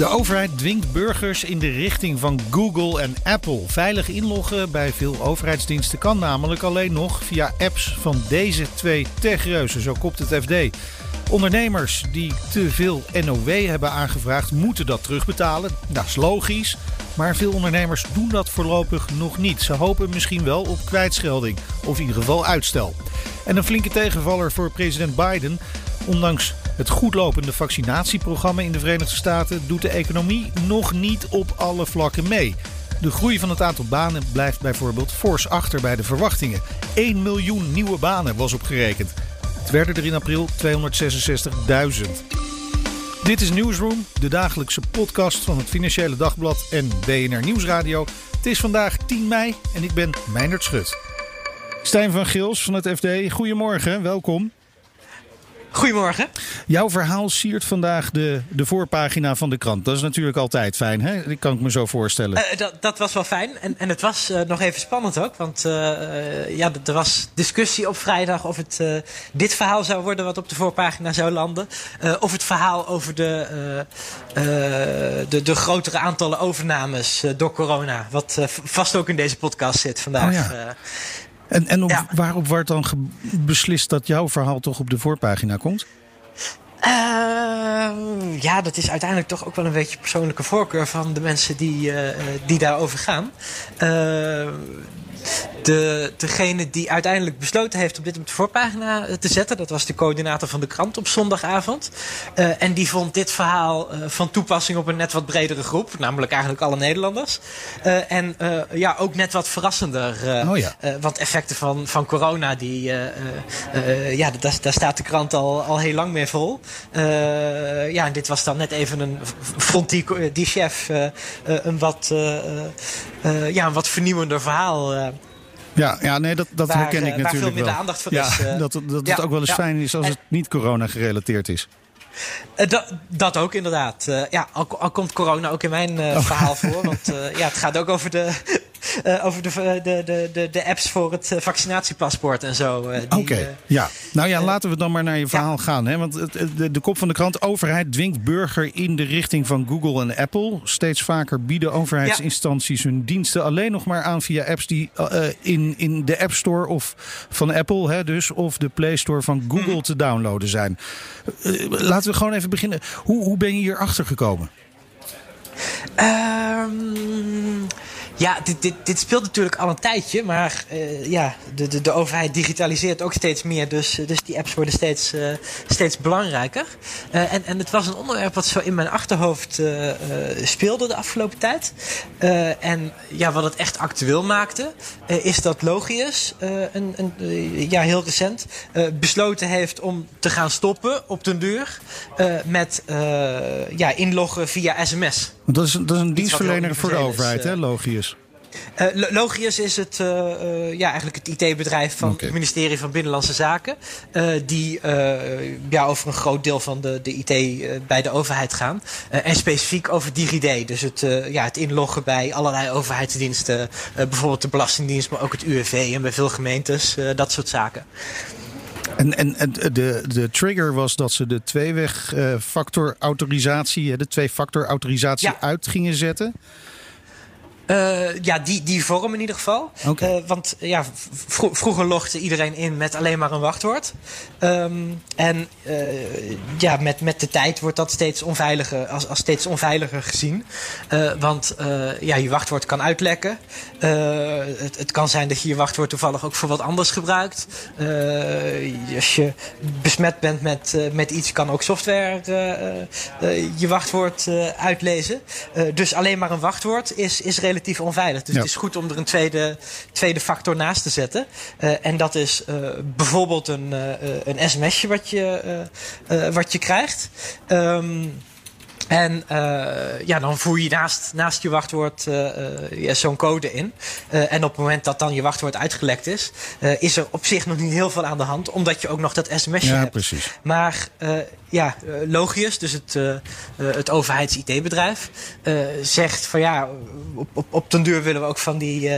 De overheid dwingt burgers in de richting van Google en Apple. Veilig inloggen bij veel overheidsdiensten kan namelijk alleen nog via apps van deze twee techreuzen, zo kopt het FD. Ondernemers die te veel NOW hebben aangevraagd, moeten dat terugbetalen. Dat is logisch. Maar veel ondernemers doen dat voorlopig nog niet. Ze hopen misschien wel op kwijtschelding of in ieder geval uitstel. En een flinke tegenvaller voor president Biden. Ondanks het goedlopende vaccinatieprogramma in de Verenigde Staten doet de economie nog niet op alle vlakken mee. De groei van het aantal banen blijft bijvoorbeeld fors achter bij de verwachtingen. 1 miljoen nieuwe banen was opgerekend. Het werden er in april 266.000. Dit is Newsroom, de dagelijkse podcast van het Financiële Dagblad en BNR Nieuwsradio. Het is vandaag 10 mei en ik ben Meindert Schut. Stijn van Gils van het FD, goedemorgen, welkom. Goedemorgen. Jouw verhaal siert vandaag de, de voorpagina van de krant. Dat is natuurlijk altijd fijn, hè? Dat kan ik me zo voorstellen. Uh, dat, dat, was wel fijn. En, en het was uh, nog even spannend ook. Want uh, ja, er was discussie op vrijdag of het dit verhaal zou worden wat op de voorpagina zou landen. of het verhaal over de, de, de, grotere aantallen overnames door corona. Wat vast ook in deze podcast zit vandaag. Oh ja. En, en op, ja. waarop wordt dan beslist dat jouw verhaal toch op de voorpagina komt? Uh, ja, dat is uiteindelijk toch ook wel een beetje persoonlijke voorkeur van de mensen die, uh, die daarover gaan. Uh, de, degene die uiteindelijk besloten heeft om dit op de voorpagina te zetten, dat was de coördinator van de krant op zondagavond. Uh, en die vond dit verhaal uh, van toepassing op een net wat bredere groep, namelijk eigenlijk alle Nederlanders. Uh, en ja, ook net wat verrassender. Oh ja. want effecten van, van corona, die, ja, daar, daar staat de krant al, al heel lang mee vol. ja, en dit was dan net even een, vond die, die chef een wat, ja, een wat vernieuwender verhaal. Ja, ja nee, dat, dat waar, herken ik natuurlijk veel minder wel. aandacht voor ja, is. Uh, dat, dat ja, het ook wel eens ja. fijn is als En- het niet corona gerelateerd is. Uh, dat, dat ook inderdaad. Ja, al, al komt corona ook in mijn uh, verhaal voor. Want uh, ja, het gaat ook over de, uh, over de, de, de, de, de apps voor het uh, vaccinatiepaspoort en zo. Uh, Oké, uh, ja. Nou ja, laten we dan maar naar je verhaal gaan. Hè? Want het, de, de kop van de krant: overheid dwingt burger in de richting van Google en Apple. Steeds vaker bieden overheidsinstanties hun diensten alleen nog maar aan via apps die in, in de App Store of van Apple, hè, dus, of de Play Store van Google Mhm. te downloaden zijn. Laten we gewoon even beginnen. Hoe, hoe ben je hier achter gekomen? Ehm, ja, dit, dit, dit speelt natuurlijk al een tijdje, maar uh, ja, de, de, de overheid digitaliseert ook steeds meer, dus, dus die apps worden steeds, uh, steeds belangrijker. En, en het was een onderwerp wat zo in mijn achterhoofd speelde de afgelopen tijd. en ja, wat het echt actueel maakte, is dat Logius, een, een, ja, heel recent, besloten heeft om te gaan stoppen op den duur met ja, inloggen via sms. Want dat is, dat is een dienstverlener voor de overheid, hè, eh. Logius. Uh, Lo- Logius is het, uh, uh, ja, eigenlijk het IT-bedrijf van het ministerie van Binnenlandse Zaken. die ja, over een groot deel van de, de IT bij de overheid gaan. En specifiek over DigiD. Dus het, ja, het inloggen bij allerlei overheidsdiensten. Bijvoorbeeld de Belastingdienst, maar ook het UWV en bij veel gemeentes. Dat soort zaken. En, en, en de, de trigger was dat ze de tweeweg eh, factor autorisatie, de twee factor autorisatie Ja. uit gingen zetten. Uh, ja, die, die vorm in ieder geval. Uh, want ja, vro- vroeger logde iedereen in met alleen maar een wachtwoord. Um, en uh, ja, met, met de tijd wordt dat steeds onveiliger, als, als steeds onveiliger gezien. Want ja, je wachtwoord kan uitlekken. Het, het kan zijn dat je je wachtwoord toevallig ook voor wat anders gebruikt. Als je besmet bent met, met iets, kan ook software je wachtwoord uitlezen. Dus alleen maar een wachtwoord is, is relatief relatief onveilig. Dus het is goed om er een tweede, tweede factor naast te zetten. en dat is bijvoorbeeld een, een sms'je wat je, wat je krijgt. Um, en uh, ja, dan voer je naast, naast je wachtwoord uh, zo'n code in. Uh, en op het moment dat dan je wachtwoord uitgelekt is, is er op zich nog niet heel veel aan de hand, omdat je ook nog dat sms'je ja, hebt. Precies. Maar ja, Logius, dus het, het overheids-IT-bedrijf, zegt van ja, op, op, op den duur willen we ook van die,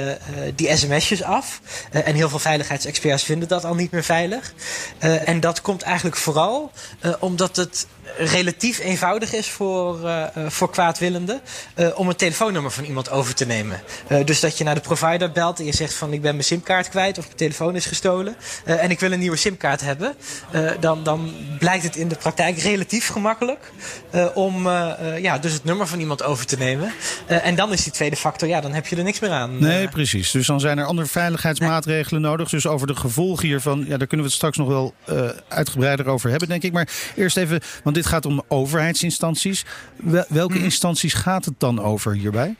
die sms'jes af. en heel veel veiligheidsexperts vinden dat al niet meer veilig. en dat komt eigenlijk vooral omdat het relatief eenvoudig is voor, uh, voor kwaadwillenden uh, om een telefoonnummer van iemand over te nemen. Uh, dus dat je naar de provider belt en je zegt van ik ben mijn simkaart kwijt of mijn telefoon is gestolen en ik wil een nieuwe simkaart hebben. dan, dan blijkt het in de praktijk relatief gemakkelijk om ja, dus het nummer van iemand over te nemen. en dan is die tweede factor, ja, dan heb je er niks meer aan. Nee, precies. Dus dan zijn er andere veiligheidsmaatregelen nodig. Dus over de gevolgen hiervan, ja, daar kunnen we het straks nog wel uitgebreider over hebben, denk ik. Maar eerst even, want dit gaat om overheidsinstanties. Welke hmm. instanties gaat het dan over hierbij?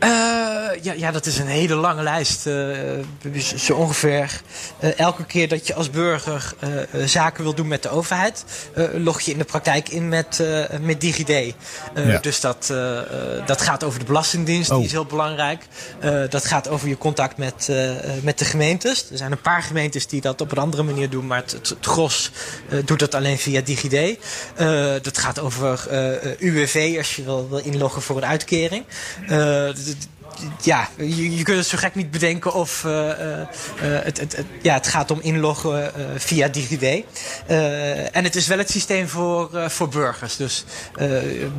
Uh, ja, ja, dat is een hele lange lijst. Uh, zo ongeveer uh, elke keer dat je als burger zaken wil doen met de overheid, log je in de praktijk in met, met DigiD. Ja. Dus dat, dat gaat over de Belastingdienst, oh. die is heel belangrijk. dat gaat over je contact met, met de gemeentes. Er zijn een paar gemeentes die dat op een andere manier doen, maar het, het, het gros doet dat alleen via DigiD. dat gaat over UWV als je wil, wil inloggen voor een uitkering ja, je, je, kunt het zo gek niet bedenken of uh, uh, het, het, het, ja, het gaat om inloggen via DigiD. en het is wel het systeem voor, voor burgers. Dus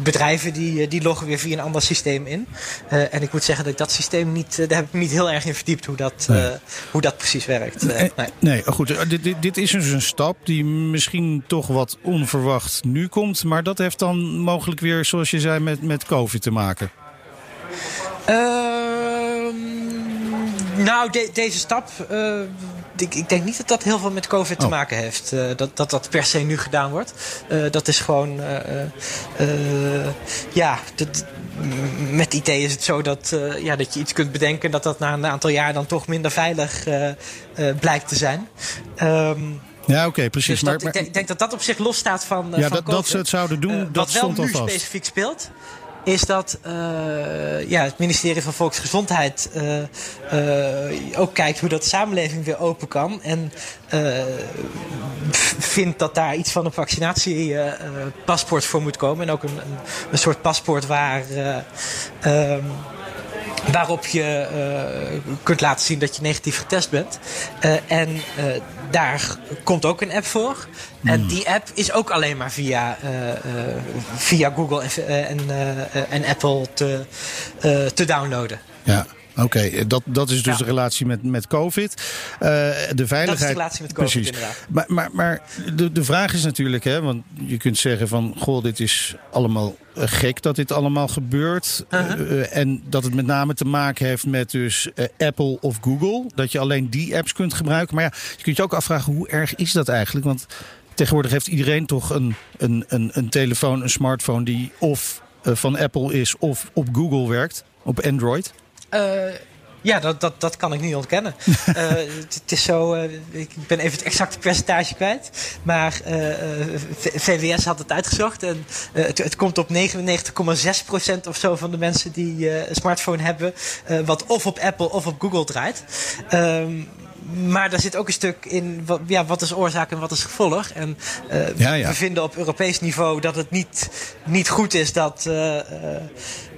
bedrijven die, die loggen weer via een ander systeem in. en ik moet zeggen dat ik dat systeem niet, daar heb ik niet heel erg in verdiept hoe dat, nee. hoe dat precies werkt. nee, nee. nee goed. Dit, dit, dit is dus een stap die misschien toch wat onverwacht nu komt. Maar dat heeft dan mogelijk weer, zoals je zei, met, met COVID te maken. Ehm, nou, deze stap. Uh, ik, ik, denk niet dat dat heel veel met COVID te oh. maken heeft. Uh, dat, dat dat per se nu gedaan wordt. Uh, dat is gewoon. ja, dat, met IT is het zo dat, ja, dat je iets kunt bedenken. dat dat na een aantal jaar dan toch minder veilig blijkt te zijn. Um, ja, oké, okay, precies. Dus dat, maar, ik, denk, dat dat op zich losstaat van. Ja, van dat, dat ze het zouden doen. dat wat wel nu specifiek speelt is dat uh, ja, het ministerie van Volksgezondheid uh, uh, ook kijkt hoe dat de samenleving weer open kan. En vindt dat daar iets van een vaccinatiepaspoort voor moet komen. En ook een, een, soort paspoort waar. Um, waarop je uh, kunt laten zien dat je negatief getest bent. Uh, en uh, daar komt ook een app voor. En hmm. die app is ook alleen maar via, via Google en, en, en Apple te, te downloaden. Ja. Oké, okay, dat, dat is dus ja. de relatie met, met COVID. Uh, de veiligheid. Dat is de relatie met COVID, Precies. inderdaad. Maar, maar, maar de, de vraag is natuurlijk, hè, want je kunt zeggen van... goh, dit is allemaal gek dat dit allemaal gebeurt. Uh -huh. uh, en dat het met name te maken heeft met dus Apple of Google. Dat je alleen die apps kunt gebruiken. Maar ja, je kunt je ook afvragen, hoe erg is dat eigenlijk? Want tegenwoordig heeft iedereen toch een, een, een, een telefoon, een smartphone... die of van Apple is of op Google werkt, op Android... Ja, dat, dat, dat kan ik niet ontkennen. uh, het, is zo, uh, ik ben even het exacte percentage kwijt. Maar VWS had het uitgezocht. En het, het, komt op 99,6% of zo van de mensen die een smartphone hebben. wat of op Apple of op Google draait. Ehm, maar daar zit ook een stuk in wat, ja, wat is oorzaak en wat is gevolg. En uh, ja, ja. we vinden op Europees niveau dat het niet, niet goed is dat, uh,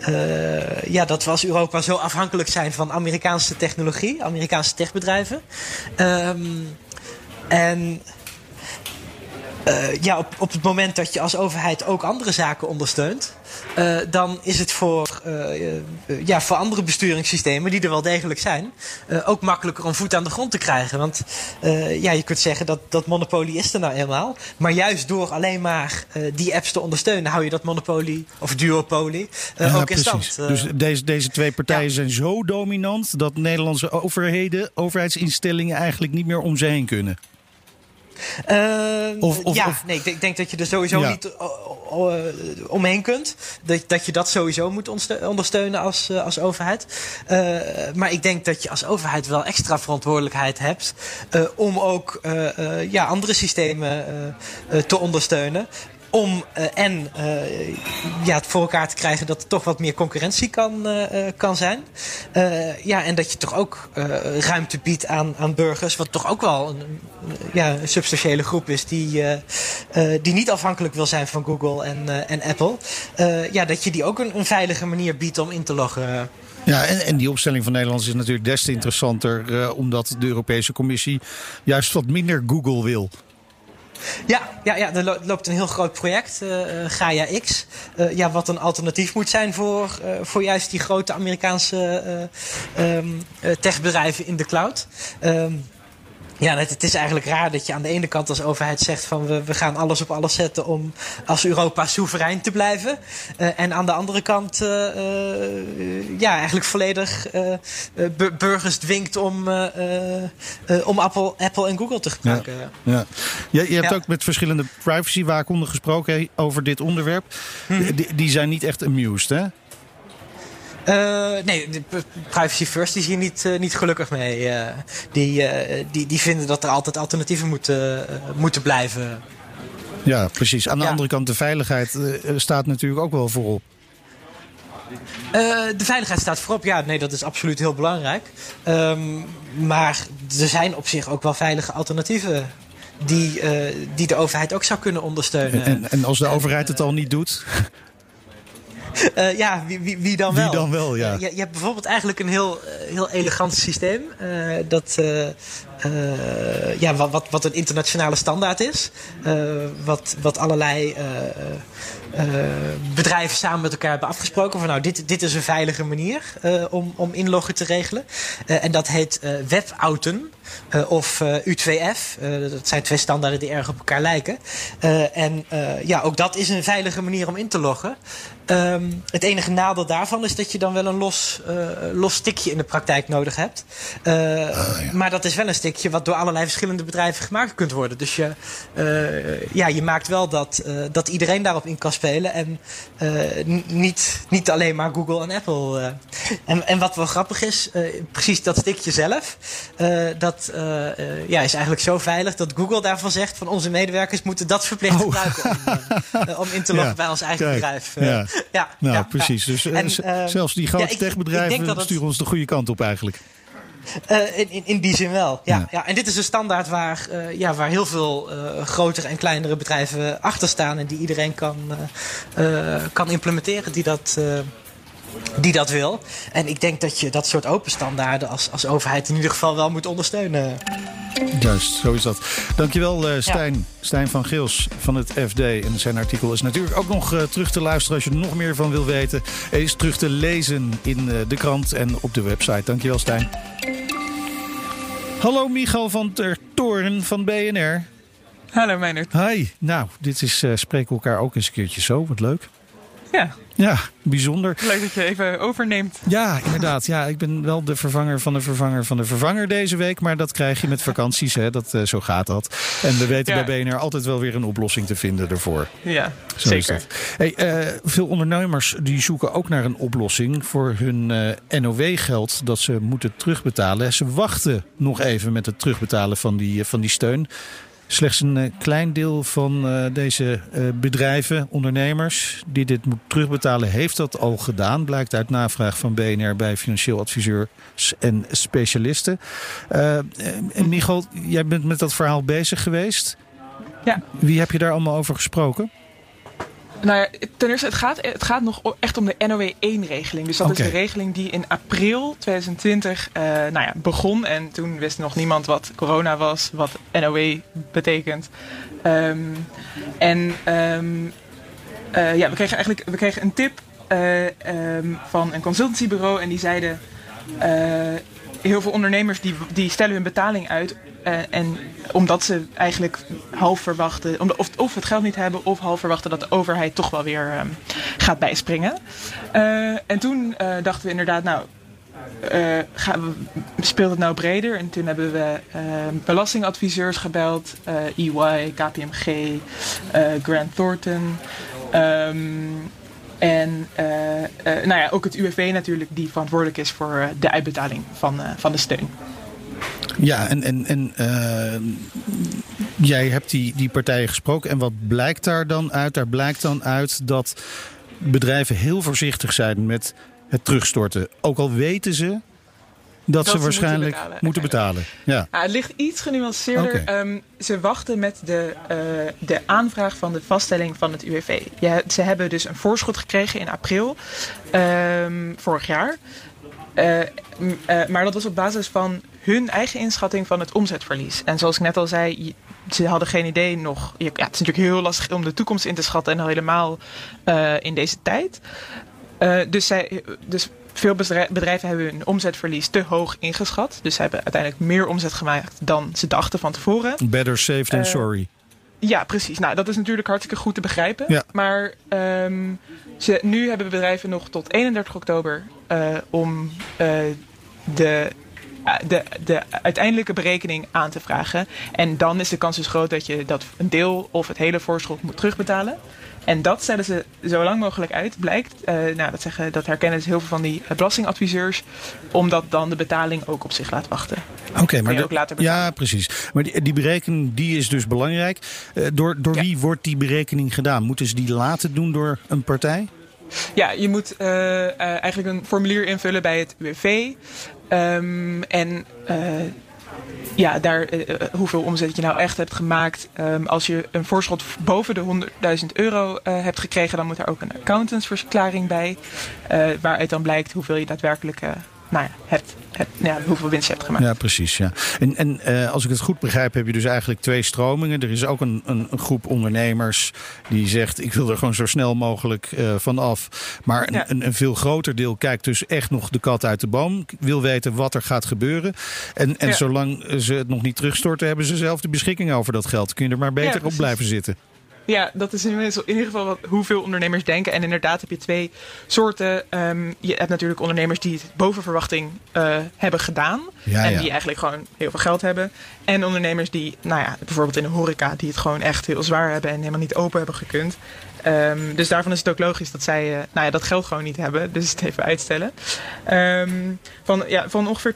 uh, ja, dat we als Europa zo afhankelijk zijn van Amerikaanse technologie, Amerikaanse techbedrijven. Um, en ja, op, op het moment dat je als overheid ook andere zaken ondersteunt, uh, dan is het voor, uh, ja, voor andere besturingssystemen, die er wel degelijk zijn, ook makkelijker om voet aan de grond te krijgen. Want ja, je kunt zeggen dat dat monopolie is er nou eenmaal. Maar juist door alleen maar die apps te ondersteunen, hou je dat monopolie of duopolie ja, ook in stand. dus deze, deze twee partijen ja. zijn zo dominant dat Nederlandse overheden, overheidsinstellingen eigenlijk niet meer om ze heen kunnen. Uh, of, of, ja, nee, ik denk, dat je er sowieso niet omheen kunt. Dat, dat je dat sowieso moet ondersteunen als, als overheid. Uh, maar ik denk dat je als overheid wel extra verantwoordelijkheid hebt om ook ja, andere systemen te ondersteunen om uh, en uh, ja, het voor elkaar te krijgen dat er toch wat meer concurrentie kan, uh, kan zijn. ja, en dat je toch ook ruimte biedt aan, aan burgers, wat toch ook wel een, ja, een substantiële groep is die, die niet afhankelijk wil zijn van Google en, en Apple. ja, dat je die ook een, een veilige manier biedt om in te loggen. Ja, en, en die opstelling van Nederland is natuurlijk des te interessanter, omdat de Europese Commissie juist wat minder Google wil. Ja, ja, ja, er loopt een heel groot project, uh, Gaia X. Uh, ja, wat een alternatief moet zijn voor, voor juist die grote Amerikaanse um, techbedrijven in de cloud. Um, ja, het, het, is eigenlijk raar dat je aan de ene kant als overheid zegt van we, we gaan alles op alles zetten om als Europa soeverein te blijven. Uh, en aan de andere kant uh, uh, ja, eigenlijk volledig burgers dwingt om, om Apple, Apple en Google te gebruiken. Ja, ja. Je, je hebt ook met verschillende privacywaakhonderen gesproken over dit onderwerp. Hm. Die, die zijn niet echt amused, hè? Uh, nee, Privacy First is hier niet, uh, niet gelukkig mee. Uh, die, die, die vinden dat er altijd alternatieven moeten, moeten blijven. Ja, precies. Aan de andere kant, de veiligheid staat natuurlijk ook wel voorop. de veiligheid staat voorop, ja, nee, dat is absoluut heel belangrijk. Um, maar er zijn op zich ook wel veilige alternatieven die, die de overheid ook zou kunnen ondersteunen. En, en als de overheid het al niet doet? Uh, ja, wie, wie, wie, dan wel? Wie dan wel, ja. Uh, je, je, hebt bijvoorbeeld eigenlijk een heel, uh, heel elegant systeem. dat, ja, wat, wat, wat, een internationale standaard is. wat, wat allerlei bedrijven samen met elkaar hebben afgesproken. Van nou, dit, dit is een veilige manier om, om inloggen te regelen. en dat heet WebOuten. of U2F. dat zijn twee standaarden die erg op elkaar lijken. en ja, ook dat is een veilige manier om in te loggen. Um, het enige nadeel daarvan is dat je dan wel een los, los stikje in de praktijk nodig hebt. Ah, ja. Maar dat is wel een stikje wat door allerlei verschillende bedrijven gemaakt kunt worden. Dus je, ja, je maakt wel dat, dat iedereen daarop in kan spelen. En niet, niet alleen maar Google en Apple. En, en wat wel grappig is, precies dat stikje zelf. dat ja, is eigenlijk zo veilig dat Google daarvan zegt van onze medewerkers moeten dat verplicht oh. gebruiken om, om in te loggen ja. bij ons eigen Kijk. bedrijf. Ja ja, nou, ja, precies. Dus eh, en, zelfs die grote techbedrijven sturen ons de goede kant op eigenlijk. Uh, in, in, die zin wel, ja, ja. En dit is een standaard waar, uh, ja, waar heel veel uh, grotere en kleinere bedrijven achter staan. En die iedereen kan, kan implementeren die dat, die dat wil. En ik denk dat je dat soort open standaarden als, als overheid in ieder geval wel moet ondersteunen. Juist, zo is dat. Dankjewel uh, Stijn. Ja. Stijn van Geels van het FD. En zijn artikel is natuurlijk ook nog uh, terug te luisteren als je er nog meer van wil weten. Hij is terug te lezen in uh, de krant en op de website. Dankjewel Stijn. Hallo Michal van ter Toren van BNR. Hallo Meijnerd. Hi. Nou, dit is spreken elkaar ook eens een keertje zo. Wat leuk. Ja. Ja, bijzonder. Leuk dat je even overneemt. Ja, inderdaad. Ja, ik ben wel de vervanger van de vervanger van de vervanger deze week. Maar dat krijg je met vakanties. Hè. Dat, uh, zo gaat dat. En we weten ja. bij BNR altijd wel weer een oplossing te vinden ervoor. Ja, zo zeker. Hey, uh, veel ondernemers die zoeken ook naar een oplossing voor hun uh, NOW-geld dat ze moeten terugbetalen. Ze wachten nog even met het terugbetalen van die, van die steun. Slechts een uh, klein deel van uh, deze uh, bedrijven, ondernemers, die dit moet terugbetalen, heeft dat al gedaan. Blijkt uit navraag van BNR bij financieel adviseurs en specialisten. en Michal, jij bent met dat verhaal bezig geweest. Ja. Wie heb je daar allemaal over gesproken? Nou ja, ten eerste, het gaat, het gaat nog echt om de NOW-1-regeling. Dus dat okay. is de regeling die in april 2020 uh, nou ja, begon. En toen wist nog niemand wat corona was, wat NOW betekent. Um, en um, uh, ja, we kregen eigenlijk we kregen een tip uh, um, van een consultancybureau. En die zeiden, heel veel ondernemers die, die stellen hun betaling uit en omdat ze eigenlijk half verwachten, of, of het geld niet hebben, of half verwachten dat de overheid toch wel weer um, gaat bijspringen. Uh, en toen uh, dachten we inderdaad, nou, speelt het nou breder. En toen hebben we uh, belastingadviseurs gebeld. EY, KPMG, Grant Thornton. Um, en nou ja, ook het UWV natuurlijk, die verantwoordelijk is voor de uitbetaling van, van de steun. Ja, en, en, en jij hebt die, die partijen gesproken. En wat blijkt daar dan uit? Daar blijkt dan uit dat bedrijven heel voorzichtig zijn met het terugstorten. Ook al weten ze dat, ze waarschijnlijk moeten betalen. Ja. het ligt iets genuanceerder. Ehm, ze wachten met de, uh, de aanvraag van de vaststelling van het UWV. Ja, ze hebben dus een voorschot gekregen in april um, vorig jaar. Uh, uh, maar dat was op basis van hun eigen inschatting van het omzetverlies. En zoals ik net al zei, ze hadden geen idee nog. Ja, het is natuurlijk heel lastig om de toekomst in te schatten en al helemaal in deze tijd. dus, zij, dus veel bedrijven hebben hun omzetverlies te hoog ingeschat. Dus ze hebben uiteindelijk meer omzet gemaakt dan ze dachten van tevoren. Better safe than uh, sorry. Ja, precies. Nou, dat is natuurlijk hartstikke goed te begrijpen. Ja. Maar um, ze, nu hebben bedrijven nog tot 31 oktober om de de, de uiteindelijke berekening aan te vragen. En dan is de kans dus groot dat je dat een deel of het hele voorschot moet terugbetalen. En dat stellen ze zo lang mogelijk uit, blijkt. Uh, nou, dat, zeggen, dat herkennen dus heel veel van die belastingadviseurs. Omdat dan de betaling ook op zich laat wachten. Oké, maar ook later ja, precies. Maar die, die, berekening die is dus belangrijk. Uh, door door wie wordt die berekening gedaan? Moeten ze die laten doen door een partij? Ja, je moet uh, eigenlijk een formulier invullen bij het UWV. Ehm, en ja, daar, uh, hoeveel omzet je nou echt hebt gemaakt. Um, als je een voorschot boven de 100.000 euro hebt gekregen, dan moet er ook een accountantsverklaring bij. Uh, waaruit dan blijkt hoeveel je daadwerkelijk nou ja, hebt, hebt, ja, hoeveel winst je hebt gemaakt. Ja, precies. Ja. En, en uh, als ik het goed begrijp, heb je dus eigenlijk twee stromingen. Er is ook een, een, een groep ondernemers die zegt: ik wil er gewoon zo snel mogelijk uh, van af. Maar ja. een, een, veel groter deel kijkt dus echt nog de kat uit de boom. Wil weten wat er gaat gebeuren. En, en ja. zolang ze het nog niet terugstorten, hebben ze zelf de beschikking over dat geld. Kun je er maar beter op blijven zitten. Ja, dat is in ieder geval wat, hoeveel ondernemers denken. En inderdaad heb je twee soorten. Um, je hebt natuurlijk ondernemers die het boven verwachting uh, hebben gedaan. Ja, en ja. die eigenlijk gewoon heel veel geld hebben. En ondernemers die, nou ja, bijvoorbeeld in de horeca, die het gewoon echt heel zwaar hebben en helemaal niet open hebben gekund. Um, dus daarvan is het ook logisch dat zij uh, nou ja, dat geld gewoon niet hebben. Dus het even uitstellen. Um, van, ja, van ongeveer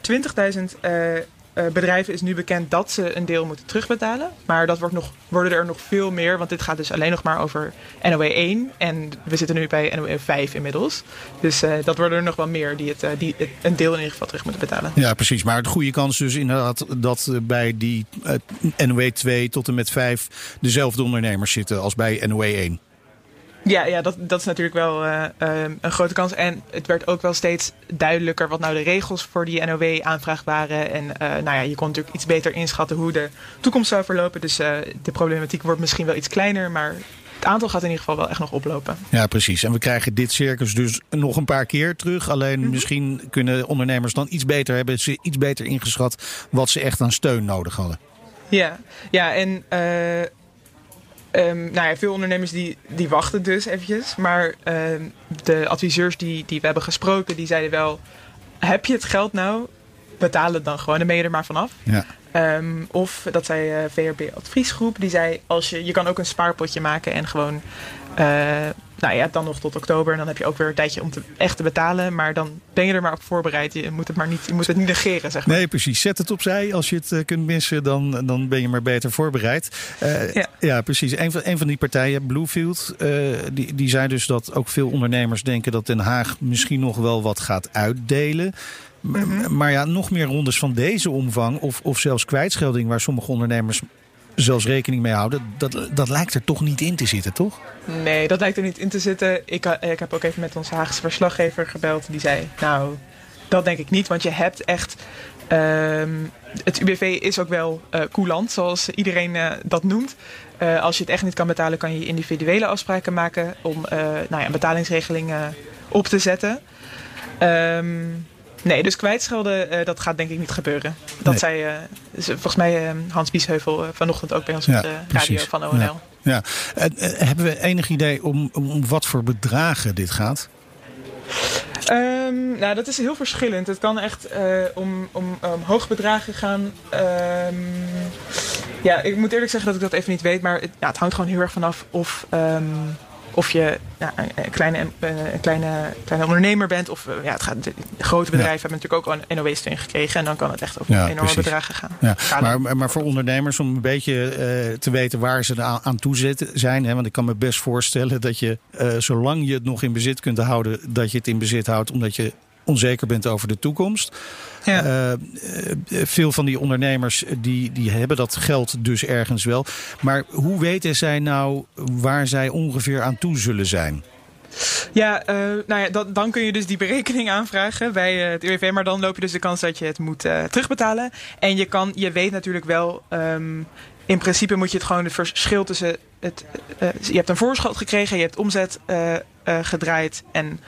20.000 uh, uh, bedrijven is nu bekend dat ze een deel moeten terugbetalen. Maar dat wordt nog, worden er nog veel meer. Want dit gaat dus alleen nog maar over NOE 1. En we zitten nu bij NOE 5 inmiddels. Dus uh, dat worden er nog wel meer die, het, uh, die het een deel in ieder geval terug moeten betalen. Ja, precies. Maar de goede kans dus inderdaad dat bij die NOE 2 tot en met 5 dezelfde ondernemers zitten als bij NOE 1. Ja, ja dat, dat is natuurlijk wel uh, uh, een grote kans. En het werd ook wel steeds duidelijker wat nou de regels voor die NOW-aanvraag waren. En uh, nou ja, je kon natuurlijk iets beter inschatten hoe de toekomst zou verlopen. Dus de problematiek wordt misschien wel iets kleiner, maar het aantal gaat in ieder geval wel echt nog oplopen. Ja, precies. En we krijgen dit circus dus nog een paar keer terug. Alleen mm -hmm. misschien kunnen ondernemers dan iets beter hebben, ze iets beter ingeschat wat ze echt aan steun nodig hadden. Ja, ja en Um, nou ja, veel ondernemers die, die wachten dus eventjes. Maar um, de adviseurs die, die we hebben gesproken, die zeiden wel... Heb je het geld nou? Betaal het dan gewoon. Dan ben je er maar vanaf. Ja. Um, of dat zei uh, VRB Adviesgroep. Die zei, als je, je kan ook een spaarpotje maken en gewoon... Uh, nou ja, dan nog tot oktober. En dan heb je ook weer een tijdje om te, echt te betalen. Maar dan ben je er maar op voorbereid. Je moet het maar niet, je moet het niet negeren, zeg maar. Nee, precies. Zet het opzij. Als je het uh, kunt missen, dan, dan ben je maar beter voorbereid. Uh, ja. ja. precies. Een van, een van die partijen, Bluefield, uh, die, die zei dus dat ook veel ondernemers denken dat Den Haag misschien nog wel wat gaat uitdelen. Mm -hmm. Maar ja, nog meer rondes van deze omvang, of, of zelfs kwijtschelding, waar sommige ondernemers zelfs rekening mee houden. Dat, dat lijkt er toch niet in te zitten, toch? Nee, dat lijkt er niet in te zitten. Ik, ik heb ook even met onze Haagse verslaggever gebeld. Die zei, nou, dat denk ik niet. Want je hebt echt... Um, het UBV is ook wel uh, coulant, zoals iedereen uh, dat noemt. Als je het echt niet kan betalen, kan je individuele afspraken maken om nou ja, een betalingsregeling op te zetten. Um, Nee, dus kwijtschelden, uh, dat gaat denk ik niet gebeuren. Dat nee. zei uh, volgens mij uh, Hans Biesheuvel vanochtend ook bij ons ja, op de radio van ONL. Ja, ja. hebben we enig idee om, om wat voor bedragen dit gaat? Um, Um, nou, dat is heel verschillend. Het kan echt om, om, om hoogbedragen gaan. Um, ja, ik moet eerlijk zeggen dat ik dat even niet weet. Maar het, ja, het hangt gewoon heel erg vanaf of um, of je ja, een, kleine, een kleine, kleine ondernemer bent. Of ja, het gaat, de grote bedrijven hebben natuurlijk ook al een NOW-steun gekregen. En dan kan het echt over enorme precies. bedragen gaan. Ja. Maar, maar voor ondernemers om een beetje uh, te weten waar ze aan, aan toe zitten, zijn. Hè, want ik kan me best voorstellen dat je, uh, zolang je het nog in bezit kunt houden, dat je het in bezit houdt. Omdat je onzeker bent over de toekomst. Ja. Uh, veel van die ondernemers die, die hebben dat geld dus ergens wel. Maar hoe weten zij nou waar zij ongeveer aan toe zullen zijn? Ja, uh, nou ja, dan, dan kun je dus die berekening aanvragen bij het UWV. Maar dan loop je dus de kans dat je het moet uh, terugbetalen. En je, kan, je weet natuurlijk wel, um, in principe moet je het gewoon het verschil tussen... Het, je hebt een voorschot gekregen, je hebt omzet gedraaid. En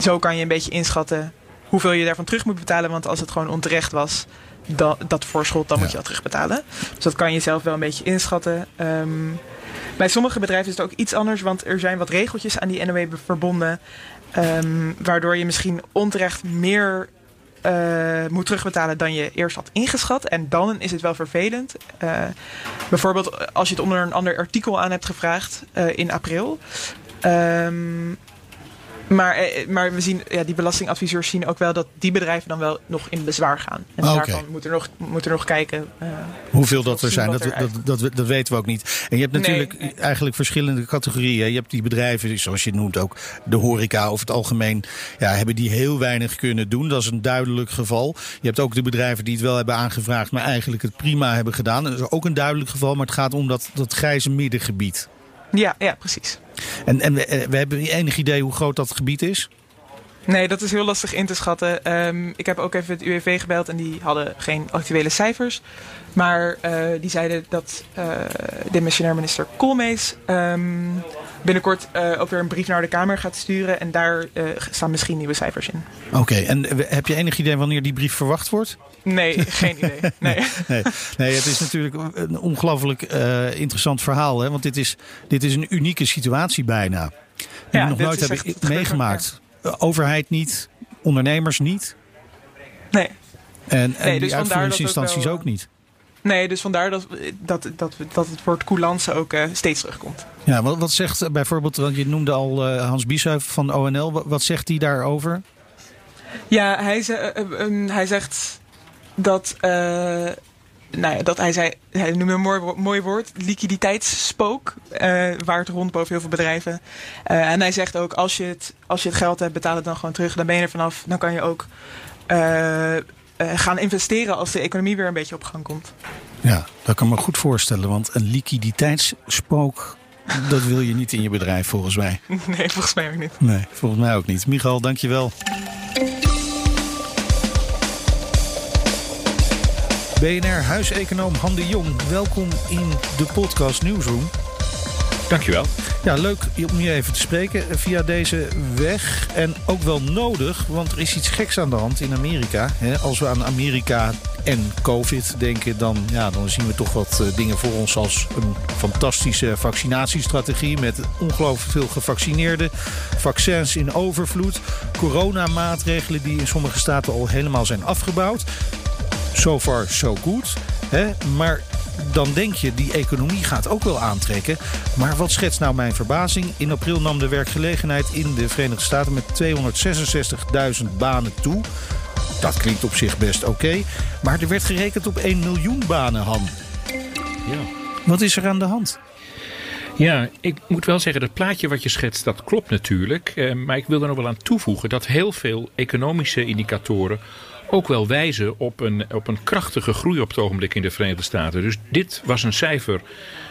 zo kan je een beetje inschatten hoeveel je daarvan terug moet betalen. Want als het gewoon onterecht was, dat, dat voorschot, dan moet je dat terugbetalen. Dus dat kan je zelf wel een beetje inschatten. Um, bij sommige bedrijven is het ook iets anders, want er zijn wat regeltjes aan die NOW verbonden. Um, waardoor je misschien onterecht meer uh, moet terugbetalen dan je eerst had ingeschat. En dan is het wel vervelend. Uh, bijvoorbeeld als je het onder een ander artikel aan hebt gevraagd uh, in april. Um, maar, eh, maar we zien, ja, die belastingadviseurs zien ook wel dat die bedrijven dan wel nog in bezwaar gaan. En okay. daarvan moet er nog, moet er nog kijken. Uh, Hoeveel dat er zijn, dat, dat, dat, dat, dat, weten we ook niet. En je hebt natuurlijk nee, nee. eigenlijk verschillende categorieën. Je hebt die bedrijven, zoals je noemt ook, de horeca over het algemeen, ja, hebben die heel weinig kunnen doen. Dat is een duidelijk geval. Je hebt ook de bedrijven die het wel hebben aangevraagd, maar eigenlijk het prima hebben gedaan. Dat is ook een duidelijk geval, maar het gaat om dat, dat grijze middengebied. Ja, ja, precies. En, en we, we hebben enig idee hoe groot dat gebied is? Nee, dat is heel lastig in te schatten. Um, ik heb ook even het UWV gebeld en die hadden geen actuele cijfers. Maar uh, die zeiden dat uh, de missionair minister Koolmees um, binnenkort uh, ook weer een brief naar de Kamer gaat sturen. En daar staan misschien nieuwe cijfers in. Oké, okay, en heb je enig idee wanneer die brief verwacht wordt? Nee, geen idee. Nee. nee, nee, het is natuurlijk een ongelooflijk interessant verhaal. Hè? Want dit is, dit is een unieke situatie bijna. Die ja, we nog nooit hebben meegemaakt. Ja. Overheid niet, ondernemers niet. Nee. En, en nee, dus die uitvoeringsinstanties ook, ook, niet. Nee, dus vandaar dat, dat, dat, dat het woord coulance ook uh, steeds terugkomt. Ja, wat, wat zegt bijvoorbeeld, want je noemde al uh, Hans Bieshuif van ONL. Wat, wat zegt hij daarover? Ja, hij, uh, hij zegt dat, nou ja, dat hij zei, hij noemde een mooi, mooi woord, liquiditeitsspook, uh, waar het rond boven heel veel bedrijven. Uh, en hij zegt ook, als je, het, als je het geld hebt, betaal het dan gewoon terug. Dan ben je er vanaf. Dan kan je ook gaan investeren als de economie weer een beetje op gang komt. Ja, dat kan me goed voorstellen, want een liquiditeitsspook dat wil je niet in je bedrijf, volgens mij. Nee, volgens mij ook niet. Nee, volgens mij ook niet. Michal, dankjewel. BNR huiseconoom Han de Jong, welkom in de podcast Newsroom. Dankjewel. Ja, leuk om je even te spreken via deze weg. En ook wel nodig, want er is iets geks aan de hand in Amerika. Als we aan Amerika en COVID denken, dan, ja, dan zien we toch wat eh, dingen voor ons als een fantastische vaccinatiestrategie met ongelooflijk veel gevaccineerden, vaccins in overvloed, coronamaatregelen die in sommige staten al helemaal zijn afgebouwd so far so good. Hè? Maar dan denk je, die economie gaat ook wel aantrekken. Maar wat schetst nou mijn verbazing? In april nam de werkgelegenheid in de Verenigde Staten met 266.000 banen toe. Dat klinkt op zich best oké. Okay, maar er werd gerekend op 1 miljoen banen, Han. Ja. Wat is er aan de hand? Ja, ik moet wel zeggen, dat plaatje wat je schetst, dat klopt natuurlijk. Eh, maar ik wil er nog wel aan toevoegen dat heel veel economische indicatoren ook wel wijzen op een, op een krachtige groei op het ogenblik in de Verenigde Staten. Dus dit was een cijfer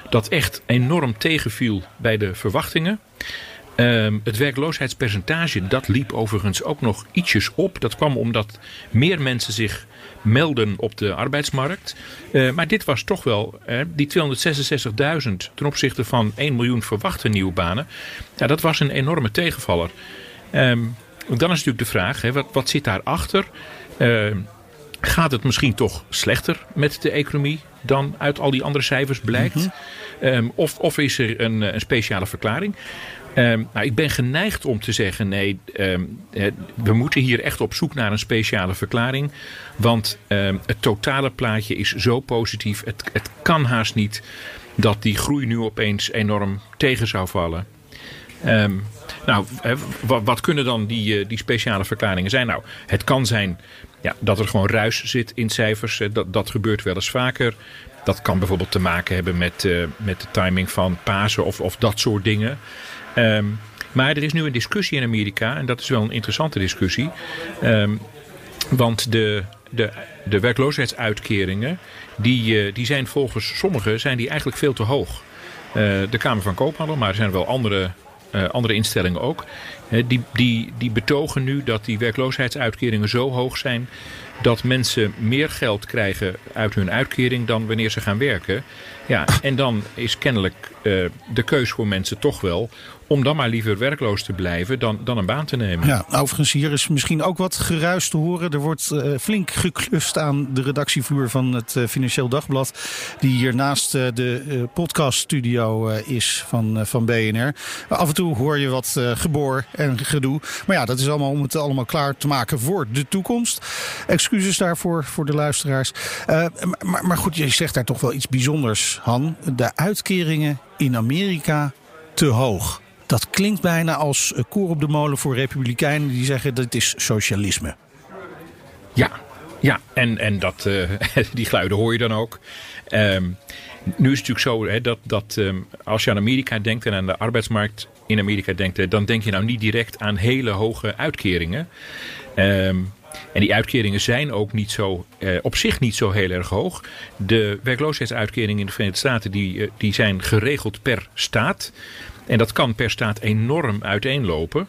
dat echt enorm tegenviel bij de verwachtingen. Um, het werkloosheidspercentage, dat liep overigens ook nog ietsjes op. Dat kwam omdat meer mensen zich melden op de arbeidsmarkt. Uh, maar dit was toch wel, uh, die 266.000 ten opzichte van 1 miljoen verwachte nieuwe banen. Ja, dat was een enorme tegenvaller. Um, dan is natuurlijk de vraag, wat, zit daarachter? Uh, gaat het misschien toch slechter met de economie dan uit al die andere cijfers blijkt? Mhm. Ehm, of, of is er een, een speciale verklaring? Um, nou, ik ben geneigd om te zeggen: nee, um, we moeten hier echt op zoek naar een speciale verklaring. Want het totale plaatje is zo positief. Het, het kan haast niet dat die groei nu opeens enorm tegen zou vallen. nou, wat, kunnen dan die, uh, die speciale verklaringen zijn? Nou, het kan zijn ja, dat er gewoon ruis zit in cijfers. Dat, dat gebeurt wel eens vaker. Dat kan bijvoorbeeld te maken hebben met, uh, met de timing van Pasen of, of dat soort dingen. Um, maar er is nu een discussie in Amerika, en dat is wel een interessante discussie. Um, want de, de, de werkloosheidsuitkeringen, die, uh, die zijn volgens sommigen zijn die eigenlijk veel te hoog. De Kamer van Koophandel, maar er zijn wel andere, uh, andere instellingen ook. die, die, die betogen nu dat die werkloosheidsuitkeringen zo hoog zijn dat mensen meer geld krijgen uit hun uitkering dan wanneer ze gaan werken. Ja, en dan is kennelijk uh, de keus voor mensen toch wel om dan maar liever werkloos te blijven dan, dan een baan te nemen. Ja, overigens hier is misschien ook wat geruis te horen. Er wordt uh, flink geklust aan de redactievloer van het uh, Financieel Dagblad. Die hier naast uh, de podcaststudio is van, van BNR. Af en toe hoor je wat geboor en gedoe. Maar ja, dat is allemaal om het allemaal klaar te maken voor de toekomst. Excuses daarvoor voor de luisteraars. maar, maar goed, je zegt daar toch wel iets bijzonders, Han. De uitkeringen in Amerika te hoog. Dat klinkt bijna als koor op de molen voor republikeinen die zeggen dat het is socialisme. Ja, ja. en, en dat, uh, die geluiden hoor je dan ook. Um, nu is het natuurlijk zo hè, dat, dat um, als je aan Amerika denkt en aan de arbeidsmarkt in Amerika denkt, dan denk je nou niet direct aan hele hoge uitkeringen. Um, en die uitkeringen zijn ook niet zo, eh, op zich niet zo heel erg hoog. De werkloosheidsuitkeringen in de Verenigde Staten die, uh, die zijn geregeld per staat. En dat kan per staat enorm uiteenlopen.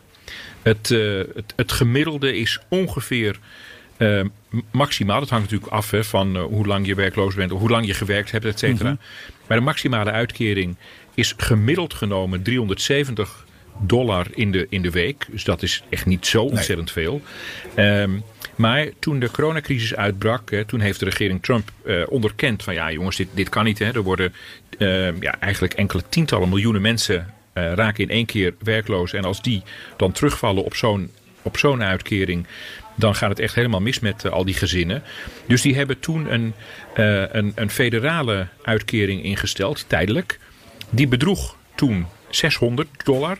Het, uh, het, het, gemiddelde is ongeveer maximaal. Dat hangt natuurlijk af hè, van hoe lang je werkloos bent, of hoe lang je gewerkt hebt, et cetera. Mm -hmm. Maar de maximale uitkering is gemiddeld genomen 370 dollar in de, in de week. Dus dat is echt niet zo ontzettend nee. veel. Um, maar toen de coronacrisis uitbrak, toen heeft de regering Trump uh, onderkend van ja jongens, dit, dit kan niet. Hè. Er worden uh, ja, eigenlijk enkele tientallen miljoenen mensen uh, raken in één keer werkloos. En als die dan terugvallen op zo'n op zo'n uitkering, dan gaat het echt helemaal mis met al die gezinnen. Dus die hebben toen een, een, een federale uitkering ingesteld, tijdelijk. Die bedroeg toen 600 dollar.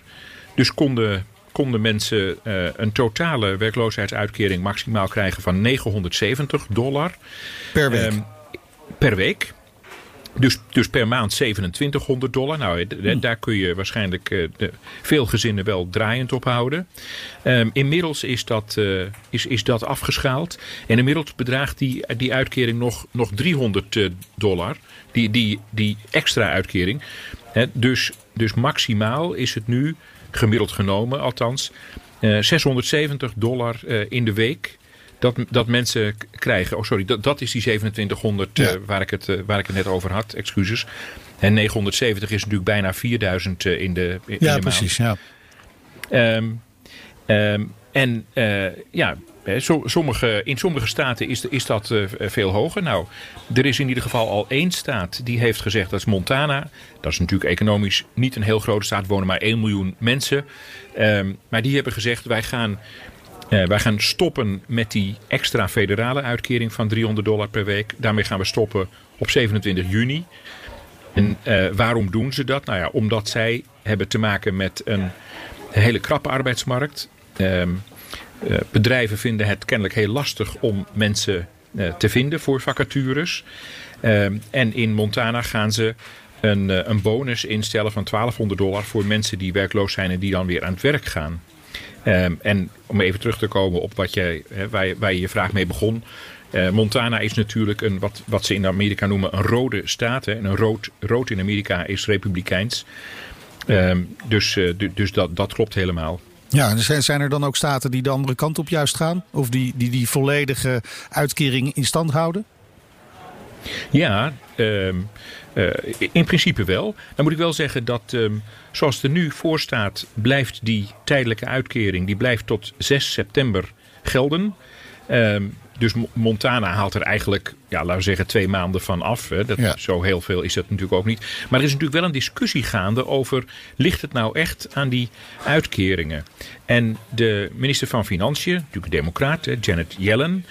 Dus konden konden mensen uh, een totale werkloosheidsuitkering maximaal krijgen van 970 dollar. Per week? Um, per week. Dus, dus per maand 2700 dollar. Nou, hmm. daar kun je waarschijnlijk uh, de, veel gezinnen wel draaiend op houden. Um, inmiddels is dat, uh, is, is dat afgeschaald. En inmiddels bedraagt die, die uitkering nog, nog 300 dollar. Die, die, die extra uitkering. He, dus, dus maximaal is het nu gemiddeld genomen althans, uh, eh, 670 dollar uh, in de week. Dat, dat mensen krijgen. Oh, sorry, dat, dat is die 2700 ja. uh, waar, ik het, waar ik het net over had. Excuses. En 970 is natuurlijk bijna 4000 in de, in ja, de precies, maand. Ja, um, um, En ja, Sommige, in sommige staten is, is dat uh, veel hoger. Nou, er is in ieder geval al één staat die heeft gezegd, dat is Montana. Dat is natuurlijk economisch niet een heel grote staat, wonen maar 1 miljoen mensen. Um, maar die hebben gezegd, wij gaan, uh, wij gaan stoppen met die extra federale uitkering van 300 dollar per week. Daarmee gaan we stoppen op 27 juni. En uh, waarom doen ze dat? Nou ja, omdat zij hebben te maken met een hele krappe arbeidsmarkt. Uh, bedrijven vinden het kennelijk heel lastig om mensen uh, te vinden voor vacatures. Uh, en in Montana gaan ze een, een bonus instellen van 1200 dollar voor mensen die werkloos zijn en die dan weer aan het werk gaan. En om even terug te komen op wat jij, hè, waar, je, je vraag mee begon. Montana is natuurlijk een, wat, wat ze in Amerika noemen een rode staat. En een rood, rood in Amerika is republikeins. Dus dus dat, dat klopt helemaal. Ja, zijn er dan ook staten die de andere kant op juist gaan? Of die die, die volledige uitkering in stand houden? Ja, um, uh, in principe wel. Dan moet ik wel zeggen dat um, zoals het er nu voor staat, blijft die tijdelijke uitkering die blijft tot 6 september gelden. Um, dus Montana haalt er eigenlijk, ja, laten we zeggen, twee maanden van af. Hè. Dat, Zo heel veel is dat natuurlijk ook niet. Maar er is natuurlijk wel een discussie gaande over, ligt het nou echt aan die uitkeringen? En de minister van Financiën, natuurlijk een democraat, Janet Yellen...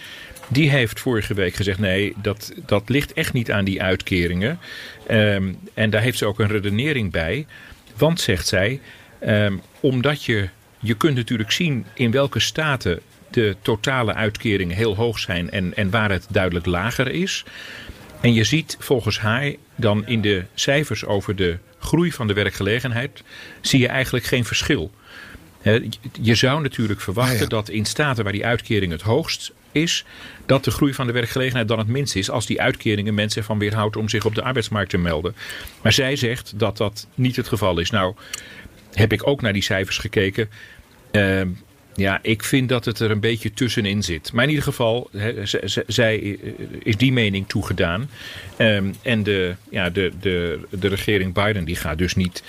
Die heeft vorige week gezegd: nee, dat, dat ligt echt niet aan die uitkeringen. Um, en daar heeft ze ook een redenering bij. Want, zegt zij, um, omdat je, je kunt natuurlijk zien in welke staten de totale uitkeringen heel hoog zijn en, en waar het duidelijk lager is. En je ziet volgens haar dan in de cijfers over de groei van de werkgelegenheid, zie je eigenlijk geen verschil. Je zou natuurlijk verwachten dat in staten waar die uitkering het hoogst is, dat de groei van de werkgelegenheid dan het minst is als die uitkeringen mensen ervan weerhoudt om zich op de arbeidsmarkt te melden. Maar zij zegt dat dat niet het geval is. Nou, heb ik ook naar die cijfers gekeken. Uh, ja, ik vind dat het er een beetje tussenin zit. Maar in ieder geval, zij is die mening toegedaan. Um, en de, ja, de, de, de regering Biden die gaat dus niet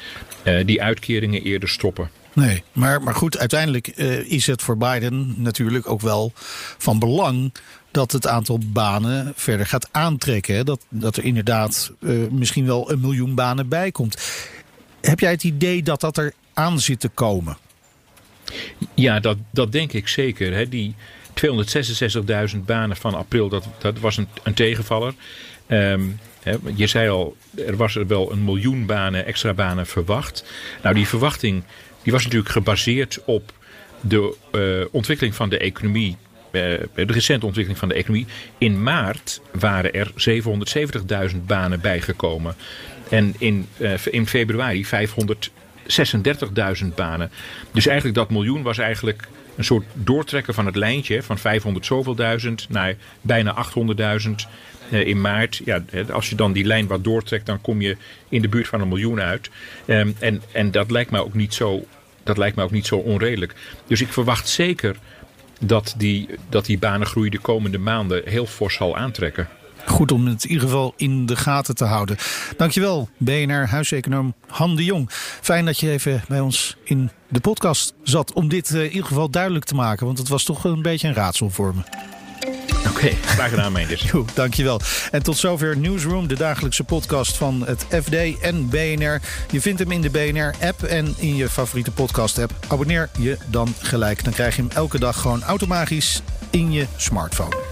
uh, die uitkeringen eerder stoppen. Nee, maar, maar goed, uiteindelijk uh, is het voor Biden natuurlijk ook wel van belang dat het aantal banen verder gaat aantrekken. Dat, dat er inderdaad misschien wel een miljoen banen bij komt. Heb jij het idee dat dat er aan zit te komen? Ja, dat, dat denk ik zeker. Hè. Die 266.000 banen van april, dat, dat was een, een tegenvaller. Um, hè, je zei al, er was er wel een miljoen banen, extra banen verwacht. Nou, die verwachting die was natuurlijk gebaseerd op de uh, ontwikkeling van de economie uh, de recente ontwikkeling van de economie. In maart waren er 770.000 banen bijgekomen. En in, uh, in februari 500. 36.000 banen. Dus eigenlijk dat miljoen was eigenlijk een soort doortrekken van het lijntje van 500 zoveel duizend naar bijna 800.000 eh, in maart. Ja, als je dan die lijn wat doortrekt, dan kom je in de buurt van een miljoen uit. Um, en, en dat lijkt mij ook niet zo. Dat lijkt mij ook niet zo onredelijk. Dus ik verwacht zeker dat die, dat die banengroei de komende maanden heel fors zal aantrekken. Goed om het in ieder geval in de gaten te houden. Dankjewel, BNR huiseconoom Han de Jong. Fijn dat je even bij ons in de podcast zat om dit eh, in ieder geval duidelijk te maken. Want het was toch een beetje een raadsel voor me. Oké, okay, graag gedaan, Meinders. Goed, dankjewel. En tot zover Newsroom, de dagelijkse podcast van het FD en BNR. Je vindt hem in de BNR-app en in je favoriete podcast-app. Abonneer je dan gelijk. Dan krijg je hem elke dag gewoon automatisch in je smartphone.